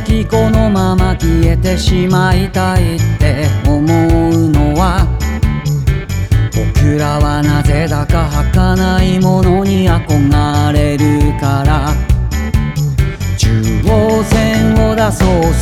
時このまま消えてしまいたいって思うのは僕らはなぜだか儚いものに憧れるから。中央線を出そう